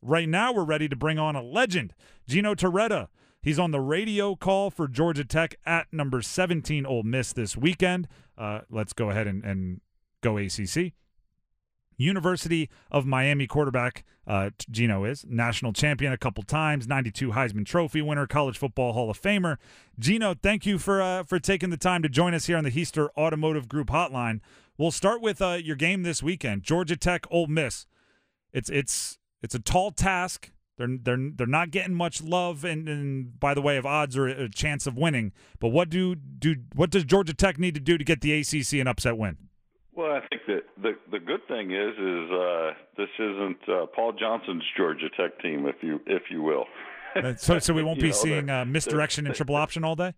Right now, we're ready to bring on a legend, Gino Torretta. He's on the radio call for Georgia Tech at number 17 Ole Miss this weekend. Uh, let's go ahead and, and go ACC. University of Miami quarterback uh, Gino is national champion a couple times, 92 Heisman Trophy winner, College Football Hall of Famer. Gino, thank you for uh, for taking the time to join us here on the Heister Automotive Group Hotline. We'll start with uh, your game this weekend, Georgia Tech Ole Miss. It's it's it's a tall task. They're they're they're not getting much love, and, and by the way of odds or a chance of winning. But what do do what does Georgia Tech need to do to get the ACC an upset win? Well, I think that the the good thing is is uh, this isn't uh, Paul Johnson's Georgia Tech team, if you if you will. Uh, so so we won't be know, seeing uh, misdirection and triple option all day.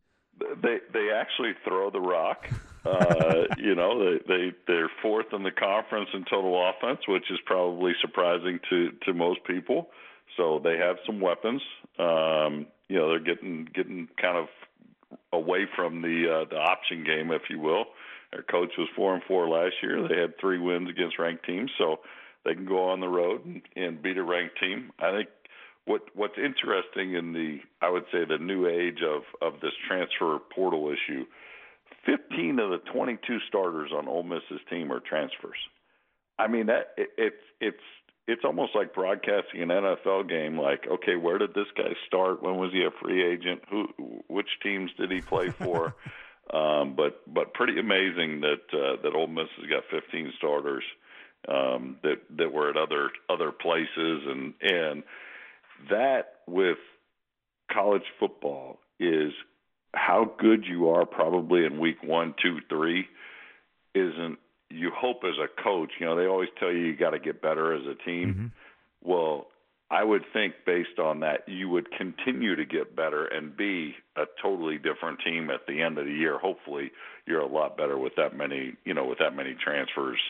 They they actually throw the rock. Uh, you know, they they they're fourth in the conference in total offense, which is probably surprising to to most people. So they have some weapons. Um, you know, they're getting getting kind of away from the uh, the option game, if you will. Their coach was four and four last year. They had three wins against ranked teams, so they can go on the road and, and beat a ranked team. I think what what's interesting in the I would say the new age of of this transfer portal issue. 15 of the 22 starters on Ole Miss's team are transfers. I mean that it, it's it's it's almost like broadcasting an NFL game. Like, okay, where did this guy start? When was he a free agent? Who, which teams did he play for? um, but but pretty amazing that uh, that Ole Miss has got 15 starters um, that that were at other other places, and and that with college football is how good you are probably in week one, two, three isn't you hope as a coach, you know, they always tell you you got to get better as a team. Mm-hmm. Well, I would think based on that, you would continue to get better and be a totally different team at the end of the year. Hopefully, you're a lot better with that many, you know, with that many transfers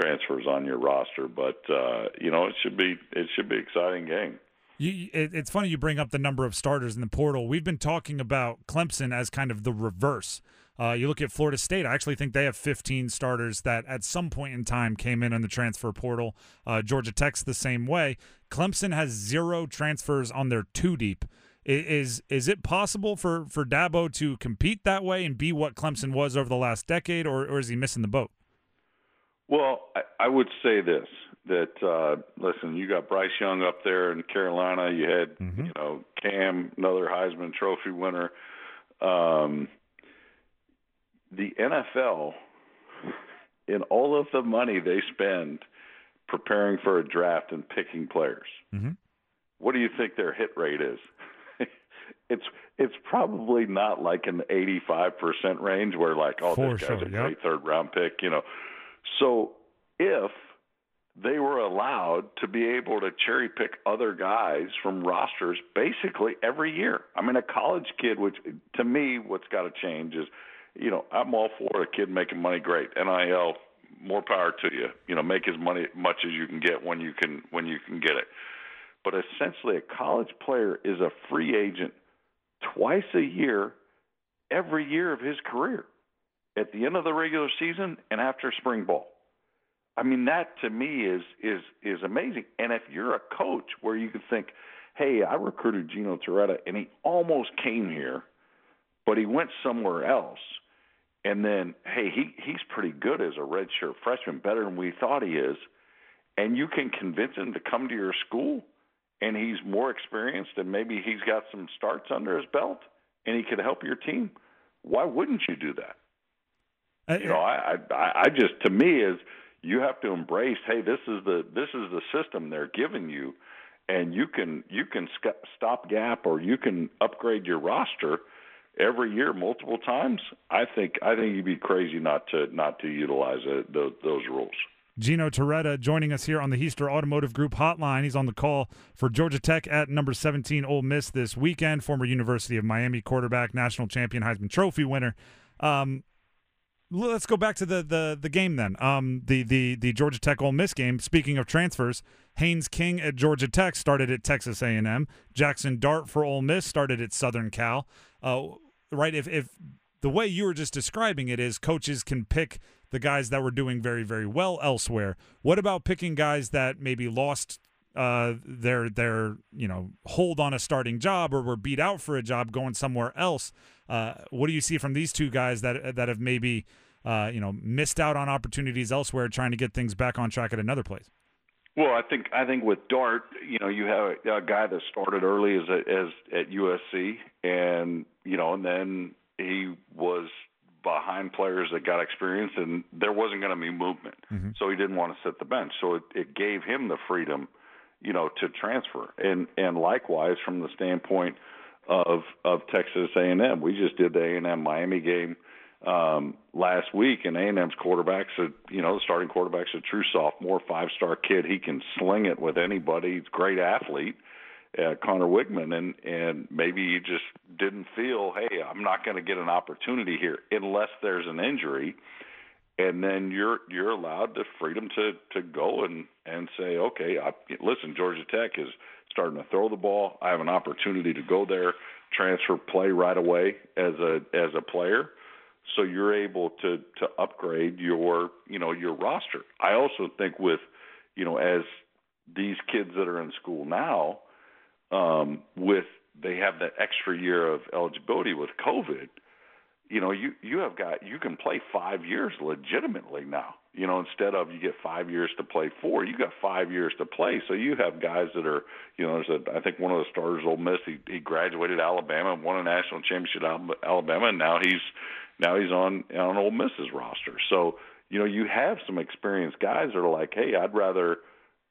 transfers on your roster. But uh, you know, it should be it should be exciting game. You, it, it's funny you bring up the number of starters in the portal. We've been talking about Clemson as kind of the reverse uh, you look at Florida State. I actually think they have 15 starters that at some point in time came in on the transfer portal. Uh, Georgia Tech's the same way. Clemson has zero transfers on their two deep. Is is it possible for for Dabo to compete that way and be what Clemson was over the last decade, or, or is he missing the boat? Well, I, I would say this: that uh, listen, you got Bryce Young up there in Carolina. You had mm-hmm. you know Cam, another Heisman Trophy winner. Um, the NFL, in all of the money they spend preparing for a draft and picking players, mm-hmm. what do you think their hit rate is? it's it's probably not like an 85% range where like oh for this guy's sure, a great yep. third round pick, you know. So if they were allowed to be able to cherry pick other guys from rosters basically every year. I mean, a college kid, which to me, what's got to change is you know, I'm all for a kid making money. Great, NIL, more power to you. You know, make as money much as you can get when you can when you can get it. But essentially, a college player is a free agent twice a year, every year of his career, at the end of the regular season and after spring ball. I mean, that to me is is is amazing. And if you're a coach where you could think, "Hey, I recruited Gino Torretta, and he almost came here, but he went somewhere else." and then hey, he he's pretty good as a redshirt freshman, better than we thought he is, and you can convince him to come to your school, and he's more experienced, and maybe he's got some starts under his belt, and he could help your team. Why wouldn't you do that? You know, I, I I just to me is you have to embrace. Hey, this is the this is the system they're giving you, and you can you can stop gap or you can upgrade your roster every year multiple times, I think I think you'd be crazy not to not to utilize those, those rules. Gino Torretta joining us here on the Heister Automotive Group hotline. He's on the call for Georgia Tech at number 17 Ole Miss this weekend. Former University of Miami quarterback, national champion, Heisman Trophy winner. Um, let's go back to the the the game then. Um, the the the Georgia Tech Ole Miss game. Speaking of transfers, Haynes King at Georgia Tech started at Texas A&M. Jackson Dart for Ole Miss started at Southern Cal. Uh, right? If if the way you were just describing it is coaches can pick the guys that were doing very very well elsewhere. What about picking guys that maybe lost uh, their their you know hold on a starting job or were beat out for a job going somewhere else? Uh, what do you see from these two guys that that have maybe uh, you know missed out on opportunities elsewhere, trying to get things back on track at another place? Well, I think I think with Dart, you know, you have a, a guy that started early as a, as at USC, and you know, and then he was behind players that got experience, and there wasn't going to be movement, mm-hmm. so he didn't want to sit the bench. So it, it gave him the freedom, you know, to transfer, and and likewise from the standpoint of of Texas A&M. We just did the A&M Miami game um, last week, and A&M's quarterback's a you know the starting quarterback's a true sophomore, five star kid. He can sling it with anybody. He's a great athlete, uh, Conner Weigman, and and maybe you just didn't feel, hey, I'm not going to get an opportunity here unless there's an injury. And then you're you're allowed the freedom to to go and and say, okay, I, listen, Georgia Tech is starting to throw the ball. I have an opportunity to go there, transfer play right away as a as a player. So you're able to to upgrade your you know your roster. I also think with you know as these kids that are in school now, um, with they have that extra year of eligibility with COVID you know, you you have got you can play five years legitimately now. You know, instead of you get five years to play four, you got five years to play. So you have guys that are, you know, there's a I think one of the starters, Ole Miss, he he graduated Alabama, won a national championship Alabama, and now he's now he's on on Ole Miss's roster. So you know, you have some experienced guys that are like, hey, I'd rather,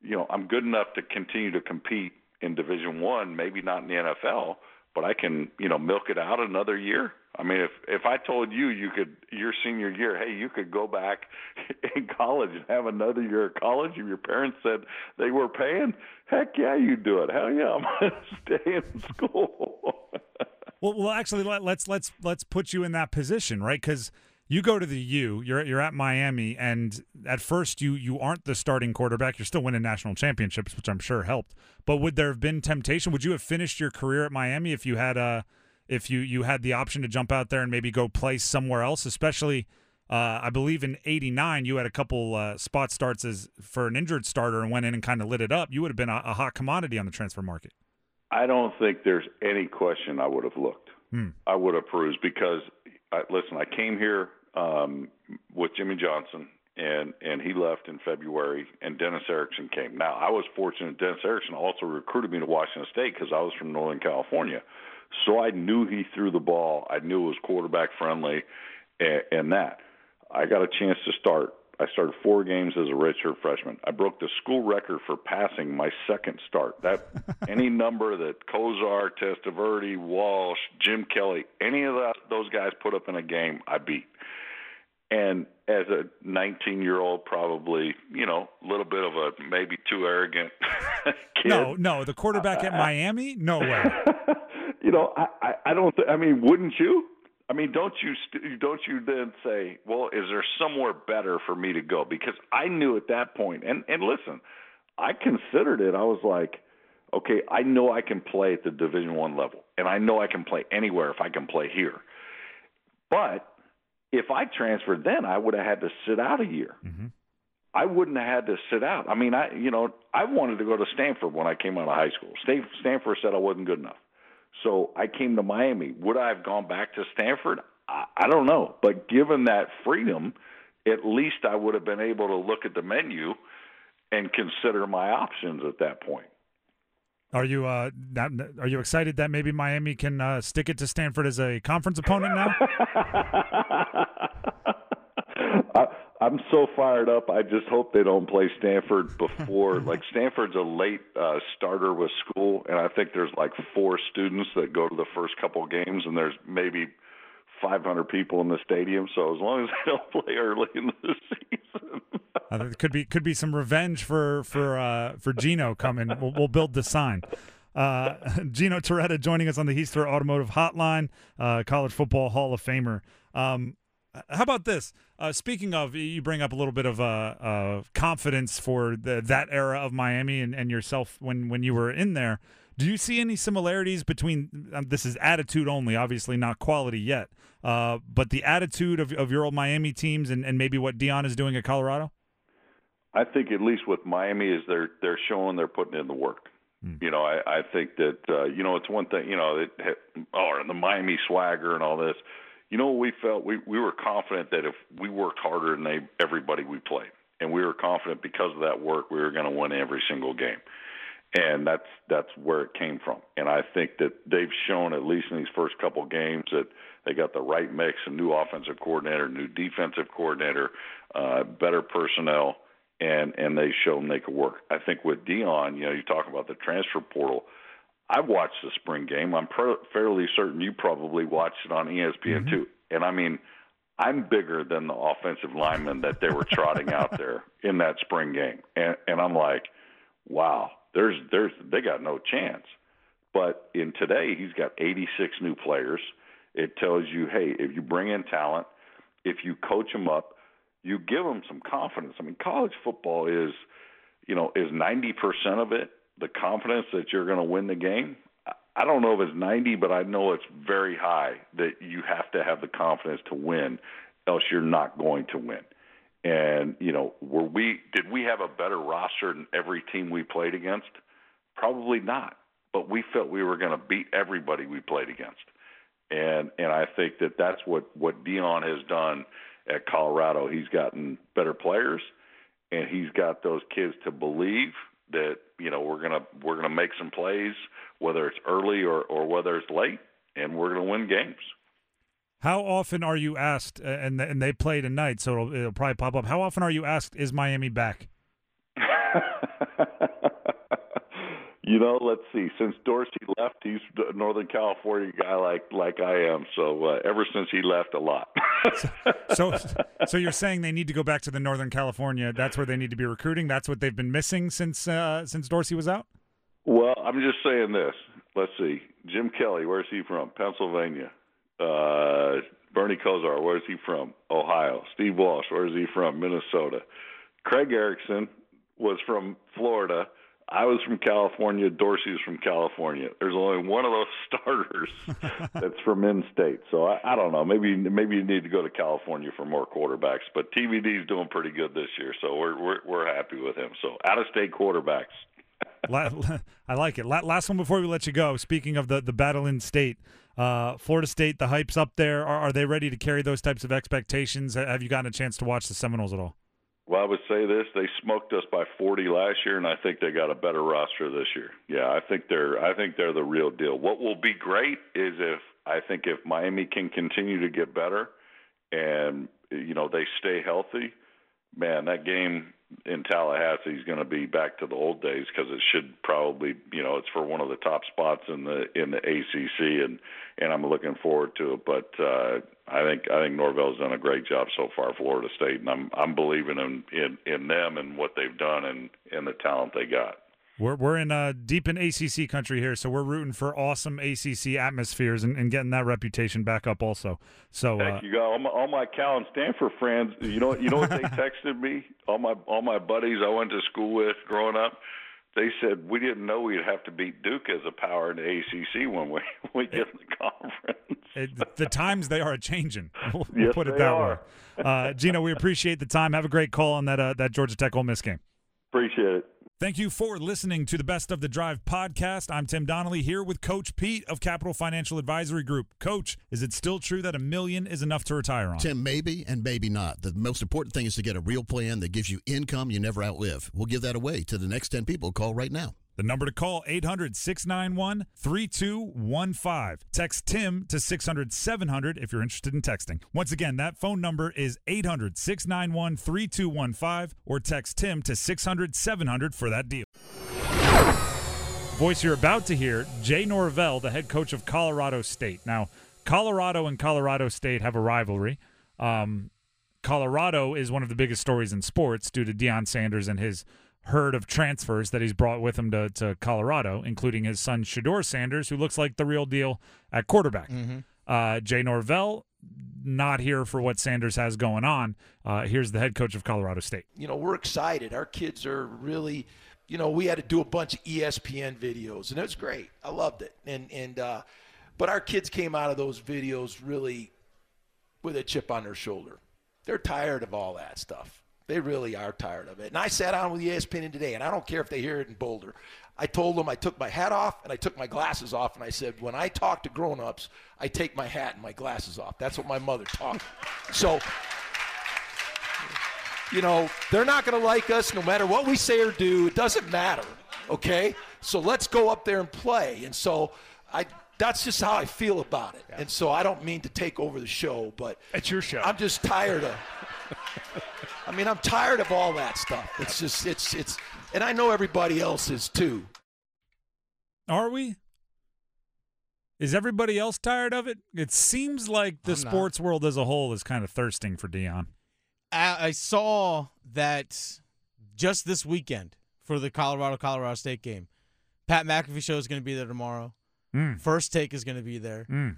you know, I'm good enough to continue to compete in Division One, maybe not in the NFL, but I can, you know, milk it out another year I mean, if if I told you you could your senior year, hey, you could go back in college and have another year of college, if your parents said they were paying, heck yeah, you do it. Hell yeah, I'm gonna stay in school. well, well, actually, let, let's let's let's put you in that position, right? Because you go to the U, you're you're at Miami, and at first you you aren't the starting quarterback. You're still winning national championships, which I'm sure helped. But would there have been temptation? Would you have finished your career at Miami if you had a if you you had the option to jump out there and maybe go play somewhere else, especially. Uh, I believe in '89 you had a couple uh, spot starts as for an injured starter and went in and kind of lit it up. You would have been a, a, hot commodity on the transfer market. I don't think there's any question I would have looked. Hmm. I would have perused because, I, listen, I came here um, with Jimmy Johnson and and he left in February, and Dennis Erickson came. Now I was fortunate. Dennis Erickson also recruited me to Washington State because I was from Northern California. So I knew he threw the ball. I knew it was quarterback friendly, and, and that. I got a chance to start. I started four games as a redshirt freshman. I broke the school record for passing my second start. That any number that Kosar, Testaverde, Walsh, Jim Kelly, any of that, those guys put up in a game, I beat. And as a 19 year old, probably, you know, a little bit of a maybe too arrogant kid. No, no, the quarterback at uh, uh, uh, Miami? No way. you know, I, I, I don't. Th- I mean, wouldn't you? I mean, don't you st- don't you then say, well, is there somewhere better for me to go? Because I knew at that point, and and listen, I considered it. I was like, okay, I know I can play at the Division One level, and I know I can play anywhere if I can play here. But if I transferred then, I would have had to sit out a year. Mm-hmm. I wouldn't have had to sit out. I mean, I you know, I wanted to go to Stanford when I came out of high school. Stanford said I wasn't good enough. So I came to Miami. Would I have gone back to Stanford? I, I don't know. But given that freedom, at least I would have been able to look at the menu and consider my options at that point. Are you uh not, are you excited that maybe Miami can uh, stick it to Stanford as a conference opponent now? I'm so fired up. I just hope they don't play Stanford before. like Stanford's a late uh, starter with school, and I think there's like four students that go to the first couple games, and there's maybe 500 people in the stadium. So as long as they don't play early in the uh, could be could be some revenge for for uh, for Gino coming. We'll, we'll build the sign. Uh, Gino Torretta joining us on the Heister Automotive Hotline, uh, College Football Hall of Famer. Um, how about this? Uh, speaking of, you bring up a little bit of uh, confidence for the, that era of Miami and, and yourself when when you were in there. Do you see any similarities between um, this is attitude only, obviously not quality yet, uh, but the attitude of, of your old Miami teams and, and maybe what Deion is doing at Colorado? I think at least with Miami is they're they're showing they're putting in the work. Mm. You know, I, I think that uh, you know it's one thing. You know, it, oh, and the Miami swagger and all this. You know, we felt we we were confident that if we worked harder than they everybody we played, and we were confident because of that work we were going to win every single game and that's that's where it came from. And I think that they've shown at least in these first couple games that they got the right mix: a new offensive coordinator, new defensive coordinator, uh, better personnel, and and they shown they could work. I think with Deion, you know, you talk about the transfer portal. I watched the spring game. I'm pr- fairly certain you probably watched it on ESPN mm-hmm. too. And I mean, I'm bigger than the offensive linemen that they were trotting out there in that spring game, and and I'm like, wow there's there's they got no chance. But in today, he's got 86 new players. It tells you, hey, if you bring in talent, if you coach them up, you give them some confidence. I mean, college football is, you know, is 90% of it the confidence that you're going to win the game. I don't know if it's 90, but I know it's very high that you have to have the confidence to win, else you're not going to win. And you know, were we did we have a better roster than every team we played against? Probably not. But we felt we were going to beat everybody we played against. And and I think that that's what what Deion has done at Colorado. He's gotten better players, and he's got those kids to believe that you know we're gonna we're gonna make some plays, whether it's early or or whether it's late, and we're gonna win games. How often are you asked, and and they play tonight, so it'll, it'll probably pop up. How often are you asked, "Is Miami back?" you know, let's see. Since Dorsey left, he's a Northern California guy like like I am. So uh, ever since he left, a lot. so, so, so you're saying they need to go back to the Northern California? That's where they need to be recruiting. That's what they've been missing since uh, since Dorsey was out. Well, I'm just saying this. Let's see. Jim Kelly, where's he from? Pennsylvania. Uh, Bernie Kosar, where's he from? Ohio. Steve Walsh, where's he from? Minnesota. Craig Erickson was from Florida. I was from California. Dorsey was from California. There's only one of those starters that's from in-state. So I, I don't know. Maybe maybe you need to go to California for more quarterbacks. But TVD's doing pretty good this year, so we're we're, we're happy with him. So out-of-state quarterbacks. I like it. Last one before we let you go. Speaking of the the battle in state, uh, Florida State, the hype's up there. Are, are, they ready to carry those types of expectations? Have you gotten a chance to watch the Seminoles at all? Well, I would say this: they smoked us by 40 last year, and I think they got a better roster this year. Yeah, I think they're I think they're the real deal. What will be great is if I think if Miami can continue to get better, and you know they stay healthy, man, that game in Tallahassee is going to be back to the old days because it should probably, you know, it's for one of the top spots in the in the ACC, and and I'm looking forward to it. But uh, I think I think Norvell's done a great job so far, Florida State, and I'm I'm believing in in, in them and what they've done and and the talent they got. We're we're in uh, deep in ACC country here, so we're rooting for awesome ACC atmospheres and, and getting that reputation back up also. So uh, you got all my, all my Cal and Stanford friends. You know you know what they texted me? All my all my buddies I went to school with growing up. They said we didn't know we'd have to beat Duke as a power in the ACC when we we get in the conference. It, the times they are changing. We'll, yes, put it that are. way. Uh, Gino, we appreciate the time. Have a great call on that uh, that Georgia Tech Ole Miss game. Appreciate it. Thank you for listening to the Best of the Drive podcast. I'm Tim Donnelly here with Coach Pete of Capital Financial Advisory Group. Coach, is it still true that a million is enough to retire on? Tim, maybe and maybe not. The most important thing is to get a real plan that gives you income you never outlive. We'll give that away to the next 10 people. Call right now. The number to call 800-691-3215. Text Tim to 600-700 if you're interested in texting. Once again, that phone number is 800-691-3215 or text Tim to 600-700 for that deal. Voice you're about to hear, Jay Norvell, the head coach of Colorado State. Now, Colorado and Colorado State have a rivalry. Um, Colorado is one of the biggest stories in sports due to Deion Sanders and his herd of transfers that he's brought with him to, to Colorado, including his son Shedeur Sanders, who looks like the real deal at quarterback. Mm-hmm. Uh, Jay Norvell, not here for what Sanders has going on. Uh, here's the head coach of Colorado State. You know, we're excited. Our kids are really, you know, we had to do a bunch of ESPN videos, and it was great. I loved it. And and uh, but our kids came out of those videos really with a chip on their shoulder. They're tired of all that stuff. They really are tired of it. And I sat down with ESPN today, and I don't care if they hear it in Boulder. I told them I took my hat off and I took my glasses off, and I said, when I talk to grown-ups, I take my hat and my glasses off. That's what my mother taught. So, you know, they're not going to like us no matter what we say or do. It doesn't matter, okay? So let's go up there and play. And so I. That's just how I feel about it. And so I don't mean to take over the show, but It's your show. I'm just tired of. I mean, I'm tired of all that stuff. It's just, it's, it's, and I know everybody else is too. Are we? Is everybody else tired of it? It seems like the I'm not. sports world as a whole is kind of thirsting for Deion. I, I saw that just this weekend for the Colorado Colorado State game. Pat McAfee show is going to be there tomorrow. Mm. First take is going to be there. Mm.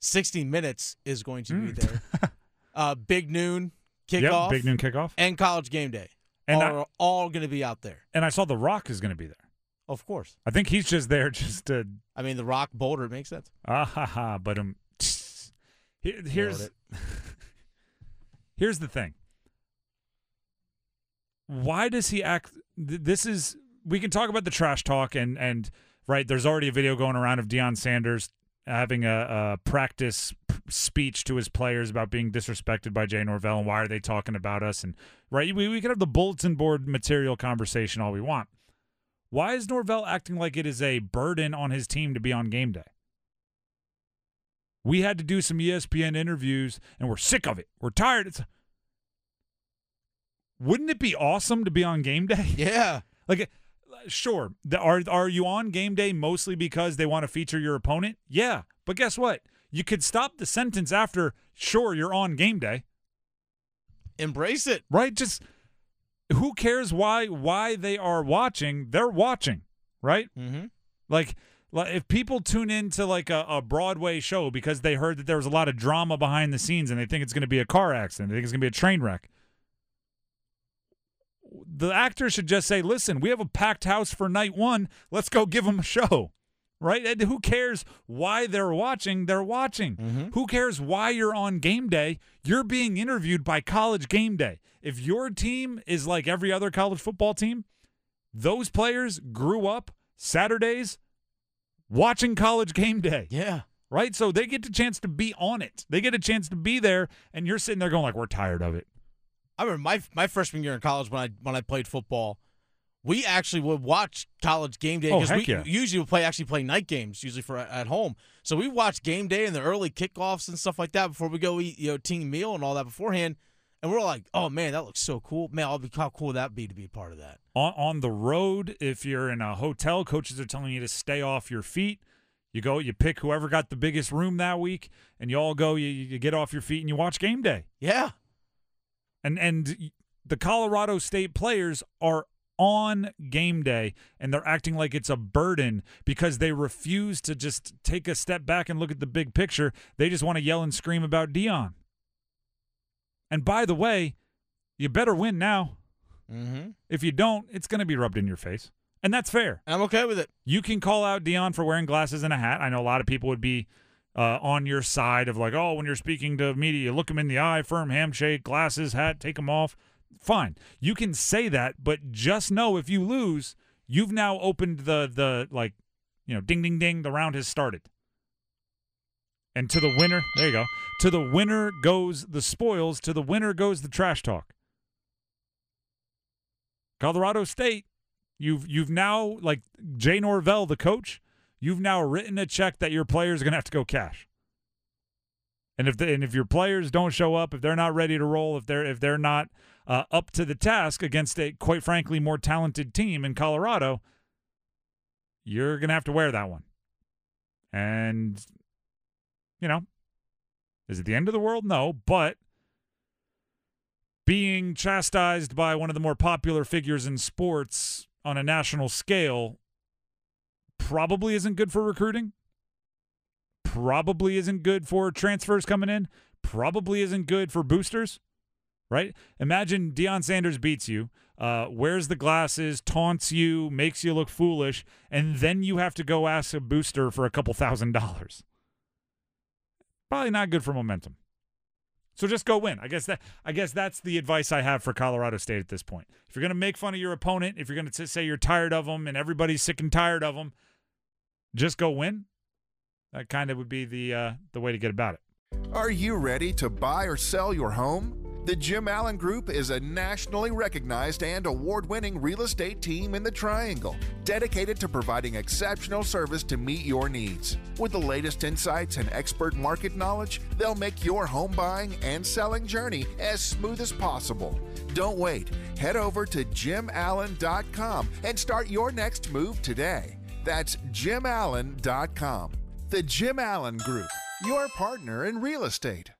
60 minutes is going to be Mm. there. uh, big noon Yep, kickoff big noon kickoff. and college game day And are I, all going to be out there. and I saw The Rock is going to be there. Of course. I think he's just there just to I mean, the Rock Boulder it makes sense. ah ha ha. But um, here, here's here's the thing. Why does he act? This is we can talk about the trash talk and and right. There's already a video going around of Deion Sanders having a, a practice speech to his players about being disrespected by Jay Norvell and why are they talking about us and right. We we can have the bulletin board material conversation all we want. Why is Norvell acting like it is a burden on his team to be on game day? We had to do some ESPN interviews and we're sick of it. We're tired. It's Wouldn't it be awesome to be on game day? Yeah. Like sure, the, are are you on game day mostly because they want to feature your opponent? Yeah. But guess what? You could stop the sentence after sure you're on game day, Embrace it. right? Just who cares why why they are watching? They're watching, right? Mm-hmm. Like, like if people tune into like a, a Broadway show because they heard that there was a lot of drama behind the scenes and they think it's going to be a car accident, they think it's going to be a train wreck. The actor should just say, "Listen, we have a packed house for night one. Let's go give them a show." Right? And who cares why they're watching? They're watching. Mhm. Who cares why you're on game day? You're being interviewed by college game day. If your team is like every other college football team, those players grew up Saturdays watching college game day, Yeah. right? So they get the chance to be on it. They get a chance to be there, and you're sitting there going like, "We're tired of it." I remember my my freshman year in college when I when I played football, we actually would watch college game day Oh, because heck we yeah. usually would play actually play night games usually for at home. So we watch game day and the early kickoffs and stuff like that before we go eat you know team meal and all that beforehand. And we're like, oh man, that looks so cool. Man, I'll be how cool would that be to be a part of that. On on the road, if you're in a hotel, coaches are telling you to stay off your feet. You go, you pick whoever got the biggest room that week, and you all go. You, you get off your feet and you watch game day. Yeah. And and the Colorado State players are on game day and they're acting like it's a burden because they refuse to just take a step back and look at the big picture. They just want to yell and scream about Deion. And by the way, you better win now. Mm-hmm. If you don't, it's going to be rubbed in your face. And that's fair. I'm okay with it. You can call out Deion for wearing glasses and a hat. I know a lot of people would be uh, on your side of like, oh, when you're speaking to media, look them in the eye, firm handshake, glasses, hat, take them off. Fine, you can say that, but just know if you lose, you've now opened the the like, you know, ding ding ding, the round has started. And to the winner, there you go. To the winner goes the spoils. To the winner goes the trash talk. Colorado State, you've you've now like Jay Norvell, the coach, you've now written a check that your players are gonna have to go cash. And if the, and if your players don't show up, if they're not ready to roll, if they're if they're not uh, up to the task against a quite frankly more talented team in Colorado, you're gonna have to wear that one. And you know Is it the end of the world? No, but being chastised by one of the more popular figures in sports on a national scale probably isn't good for recruiting. Probably isn't good for transfers coming in. Probably isn't good for boosters, right? Imagine Deion Sanders beats you, uh, wears the glasses, taunts you, makes you look foolish, and then you have to go ask a booster for a couple thousand dollars. Probably not good for momentum. So just go win. I guess that I guess that's the advice I have for Colorado State at this point. If you're going to make fun of your opponent, if you're going to say you're tired of them and everybody's sick and tired of them, just go win. That kind of would be the uh, the way to get about it. Are you ready to buy or sell your home? The Jim Allen Group is a nationally recognized and award winning real estate team in the Triangle, dedicated to providing exceptional service to meet your needs. With the latest insights and expert market knowledge, they'll make your home buying and selling journey as smooth as possible. Don't wait. Head over to jimallen.com and start your next move today. That's jimallen.com. The Jim Allen Group, your partner in real estate.